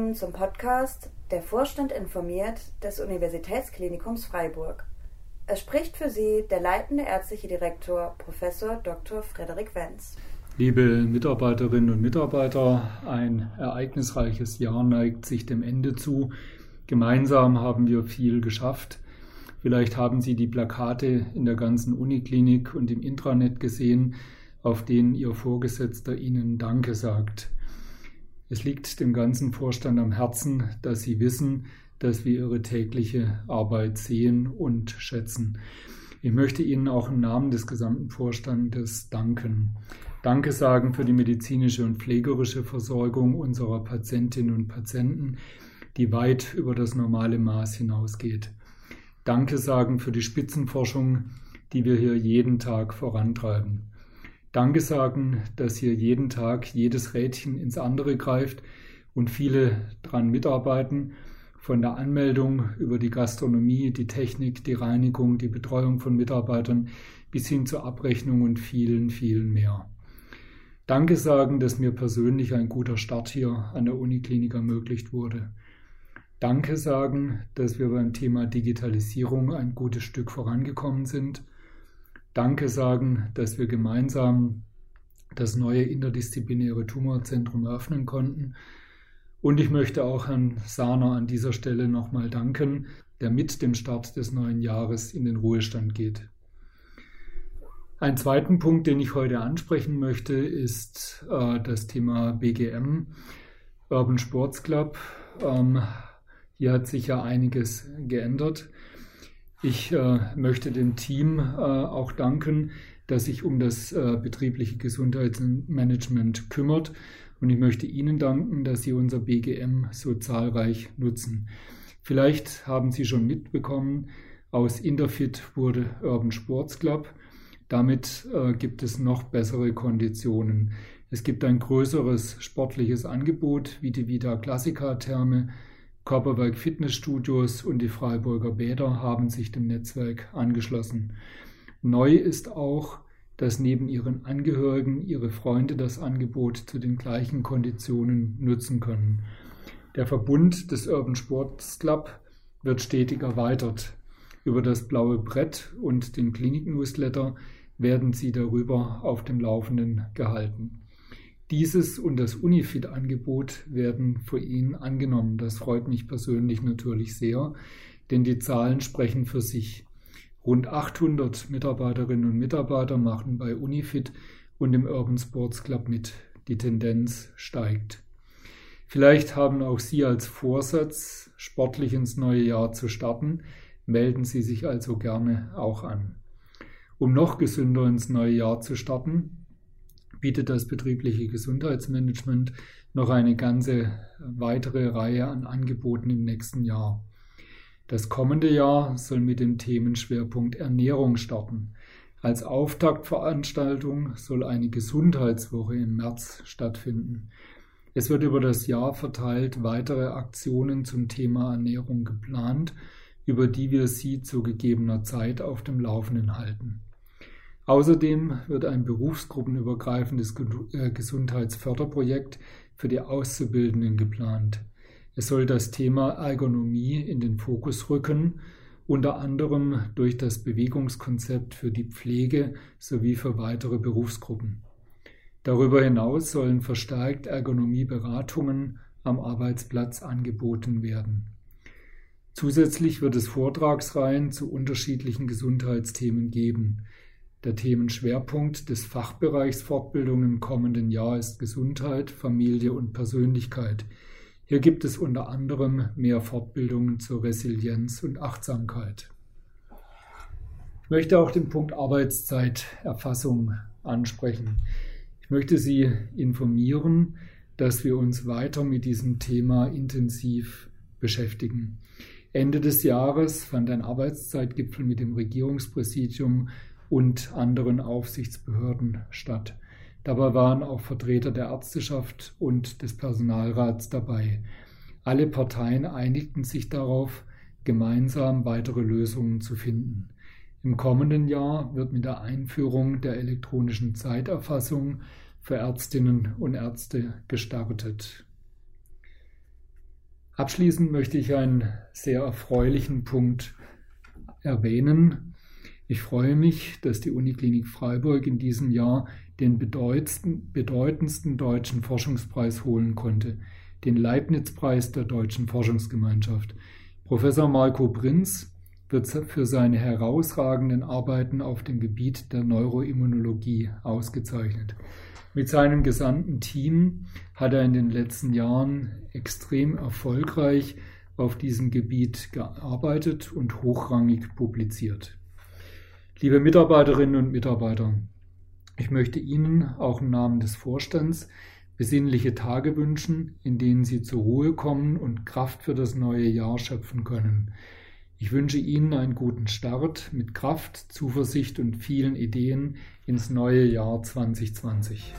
willkommen zum Podcast Der Vorstand informiert des Universitätsklinikums Freiburg. Es spricht für Sie der leitende ärztliche Direktor Prof. Dr. Frederik Wenz. Liebe Mitarbeiterinnen und Mitarbeiter, ein ereignisreiches Jahr neigt sich dem Ende zu. Gemeinsam haben wir viel geschafft. Vielleicht haben Sie die Plakate in der ganzen Uniklinik und im Intranet gesehen, auf denen Ihr Vorgesetzter Ihnen Danke sagt. Es liegt dem ganzen Vorstand am Herzen, dass Sie wissen, dass wir Ihre tägliche Arbeit sehen und schätzen. Ich möchte Ihnen auch im Namen des gesamten Vorstandes danken. Danke sagen für die medizinische und pflegerische Versorgung unserer Patientinnen und Patienten, die weit über das normale Maß hinausgeht. Danke sagen für die Spitzenforschung, die wir hier jeden Tag vorantreiben. Danke sagen, dass hier jeden Tag jedes Rädchen ins andere greift und viele dran mitarbeiten, von der Anmeldung über die Gastronomie, die Technik, die Reinigung, die Betreuung von Mitarbeitern bis hin zur Abrechnung und vielen, vielen mehr. Danke sagen, dass mir persönlich ein guter Start hier an der Uniklinik ermöglicht wurde. Danke sagen, dass wir beim Thema Digitalisierung ein gutes Stück vorangekommen sind Danke sagen, dass wir gemeinsam das neue interdisziplinäre Tumorzentrum eröffnen konnten. Und ich möchte auch Herrn Sahner an dieser Stelle nochmal danken, der mit dem Start des neuen Jahres in den Ruhestand geht. Ein zweiten Punkt, den ich heute ansprechen möchte, ist äh, das Thema BGM, Urban Sports Club. Ähm, hier hat sich ja einiges geändert. Ich äh, möchte dem Team äh, auch danken, das sich um das äh, betriebliche Gesundheitsmanagement kümmert. Und ich möchte Ihnen danken, dass Sie unser BGM so zahlreich nutzen. Vielleicht haben Sie schon mitbekommen, aus Interfit wurde Urban Sports Club. Damit äh, gibt es noch bessere Konditionen. Es gibt ein größeres sportliches Angebot wie die Vita Classica Therme, Körperwerk Fitnessstudios und die Freiburger Bäder haben sich dem Netzwerk angeschlossen. Neu ist auch, dass neben ihren Angehörigen ihre Freunde das Angebot zu den gleichen Konditionen nutzen können. Der Verbund des Urban Sports Club wird stetig erweitert. Über das blaue Brett und den Klinik-Newsletter werden Sie darüber auf dem Laufenden gehalten. Dieses und das Unifit-Angebot werden für ihn angenommen. Das freut mich persönlich natürlich sehr, denn die Zahlen sprechen für sich. Rund 800 Mitarbeiterinnen und Mitarbeiter machen bei Unifit und dem Urban Sports Club mit. Die Tendenz steigt. Vielleicht haben auch Sie als Vorsatz, sportlich ins neue Jahr zu starten. Melden Sie sich also gerne auch an. Um noch gesünder ins neue Jahr zu starten, bietet das betriebliche Gesundheitsmanagement noch eine ganze weitere Reihe an Angeboten im nächsten Jahr. Das kommende Jahr soll mit dem Themenschwerpunkt Ernährung starten. Als Auftaktveranstaltung soll eine Gesundheitswoche im März stattfinden. Es wird über das Jahr verteilt weitere Aktionen zum Thema Ernährung geplant, über die wir Sie zu gegebener Zeit auf dem Laufenden halten. Außerdem wird ein berufsgruppenübergreifendes äh, Gesundheitsförderprojekt für die Auszubildenden geplant. Es soll das Thema Ergonomie in den Fokus rücken, unter anderem durch das Bewegungskonzept für die Pflege sowie für weitere Berufsgruppen. Darüber hinaus sollen verstärkt Ergonomieberatungen am Arbeitsplatz angeboten werden. Zusätzlich wird es Vortragsreihen zu unterschiedlichen Gesundheitsthemen geben. Der Themenschwerpunkt des Fachbereichs Fortbildung im kommenden Jahr ist Gesundheit, Familie und Persönlichkeit. Hier gibt es unter anderem mehr Fortbildungen zur Resilienz und Achtsamkeit. Ich möchte auch den Punkt Arbeitszeiterfassung ansprechen. Ich möchte Sie informieren, dass wir uns weiter mit diesem Thema intensiv beschäftigen. Ende des Jahres fand ein Arbeitszeitgipfel mit dem Regierungspräsidium und anderen Aufsichtsbehörden statt. Dabei waren auch Vertreter der Ärzteschaft und des Personalrats dabei. Alle Parteien einigten sich darauf, gemeinsam weitere Lösungen zu finden. Im kommenden Jahr wird mit der Einführung der elektronischen Zeiterfassung für Ärztinnen und Ärzte gestartet. Abschließend möchte ich einen sehr erfreulichen Punkt erwähnen. Ich freue mich, dass die Uniklinik Freiburg in diesem Jahr den bedeutendsten deutschen Forschungspreis holen konnte, den Leibniz-Preis der deutschen Forschungsgemeinschaft. Professor Marco Prinz wird für seine herausragenden Arbeiten auf dem Gebiet der Neuroimmunologie ausgezeichnet. Mit seinem gesamten Team hat er in den letzten Jahren extrem erfolgreich auf diesem Gebiet gearbeitet und hochrangig publiziert. Liebe Mitarbeiterinnen und Mitarbeiter, ich möchte Ihnen auch im Namen des Vorstands besinnliche Tage wünschen, in denen Sie zur Ruhe kommen und Kraft für das neue Jahr schöpfen können. Ich wünsche Ihnen einen guten Start mit Kraft, Zuversicht und vielen Ideen ins neue Jahr 2020.